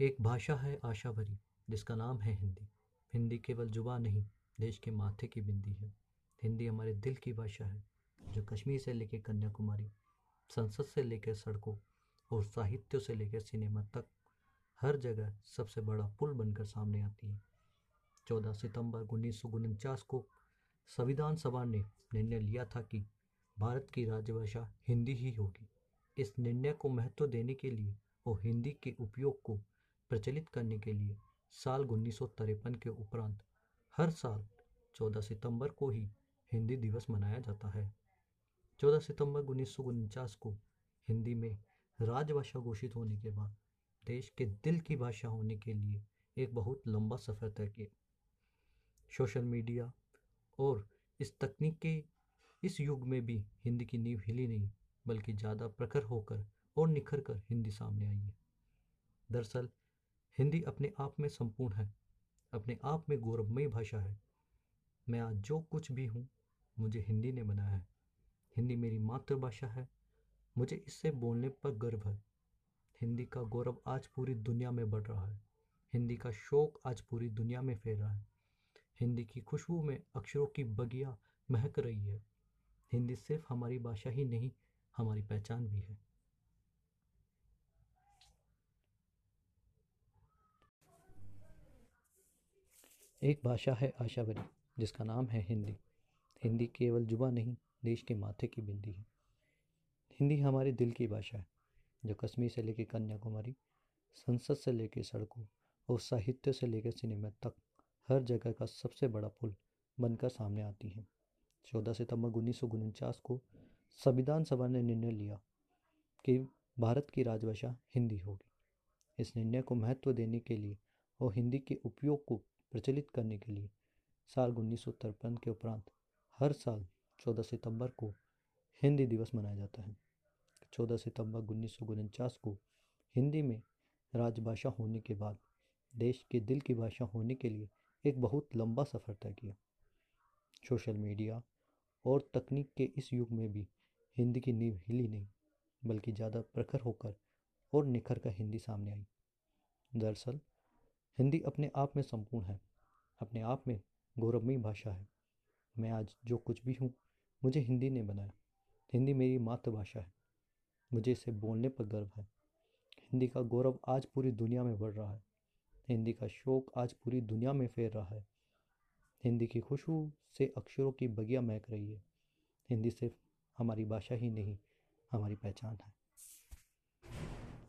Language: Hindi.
एक भाषा है आशा भरी, जिसका नाम है हिंदी। हिंदी केवल जुबा नहीं, देश के माथे की बिंदी है। हिंदी हमारे दिल की भाषा है, जो कश्मीर से लेकर कन्याकुमारी, संसद से लेकर सड़कों और साहित्य से लेकर सिनेमा तक, हर जगह सबसे बड़ा पुल बनकर सामने आती है। चौदह सितंबर उन्नीस सौ उनचास को संविधान सभा ने निर्णय लिया था कि भारत की राजभाषा हिंदी ही होगी। इस निर्णय को महत्व देने के लिए और हिंदी के उपयोग को प्रचलित करने के लिए साल उन्नीस सौ तिरपन के उपरांत हर साल 14 सितंबर को ही हिंदी दिवस मनाया जाता है। 14 सितंबर उन्नीस को हिंदी में राजभाषा घोषित होने के बाद देश के दिल की भाषा होने के लिए एक बहुत लंबा सफ़र तय किया। सोशल मीडिया और इस तकनीक के इस युग में भी हिंदी की नींव हिली नहीं, बल्कि ज़्यादा प्रखर होकर और निखर कर हिंदी सामने आई है। दरअसल हिंदी अपने आप में संपूर्ण है, अपने आप में गौरवमयी भाषा है। मैं आज जो कुछ भी हूँ, मुझे हिंदी ने बनाया है। हिंदी मेरी मातृभाषा है, मुझे इससे बोलने पर गर्व है। हिंदी का गौरव आज पूरी दुनिया में बढ़ रहा है। हिंदी का शौक आज पूरी दुनिया में फैल रहा है। हिंदी की खुशबू में अक्षरों की बगिया महक रही है। हिंदी सिर्फ़ हमारी भाषा ही नहीं, हमारी पहचान भी है। एक भाषा है आशा भरी जिसका नाम है हिंदी। हिंदी केवल जुबा नहीं, देश के माथे की बिंदी है। हिंदी हमारे दिल की भाषा है, जो कश्मीर से लेकर कन्याकुमारी, संसद से लेकर सड़कों और साहित्य से लेकर सिनेमा तक हर जगह का सबसे बड़ा पुल बनकर सामने आती है। चौदह सितंबर उन्नीस सौ उनचास को संविधान सभा ने निर्णय लिया कि भारत की राजभाषा हिंदी होगी। इस निर्णय को महत्व देने के लिए और हिंदी के उपयोग को प्रचलित करने के लिए साल उन्नीस सौ तिरपन के उपरांत हर साल 14 सितंबर को हिंदी दिवस मनाया जाता है। 14 सितंबर उन्नीस सौ उनचास को हिंदी में राजभाषा होने के बाद देश के दिल की भाषा होने के लिए एक बहुत लंबा सफ़र तय किया। सोशल मीडिया और तकनीक के इस युग में भी हिंदी की नींव हिली नहीं, बल्कि ज़्यादा प्रखर होकर और निखर कर हिंदी सामने आई। दरअसल हिंदी अपने आप में संपूर्ण है, अपने आप में गौरवमयी भाषा है। मैं आज जो कुछ भी हूँ, मुझे हिंदी ने बनाया। हिंदी मेरी मातृभाषा है, मुझे इसे बोलने पर गर्व है। हिंदी का गौरव आज पूरी दुनिया में बढ़ रहा है। हिंदी का शोक आज पूरी दुनिया में फैल रहा है। हिंदी की खुशबू से अक्षरों की बगिया महक रही है। हिंदी सिर्फ़ हमारी भाषा ही नहीं, हमारी पहचान है।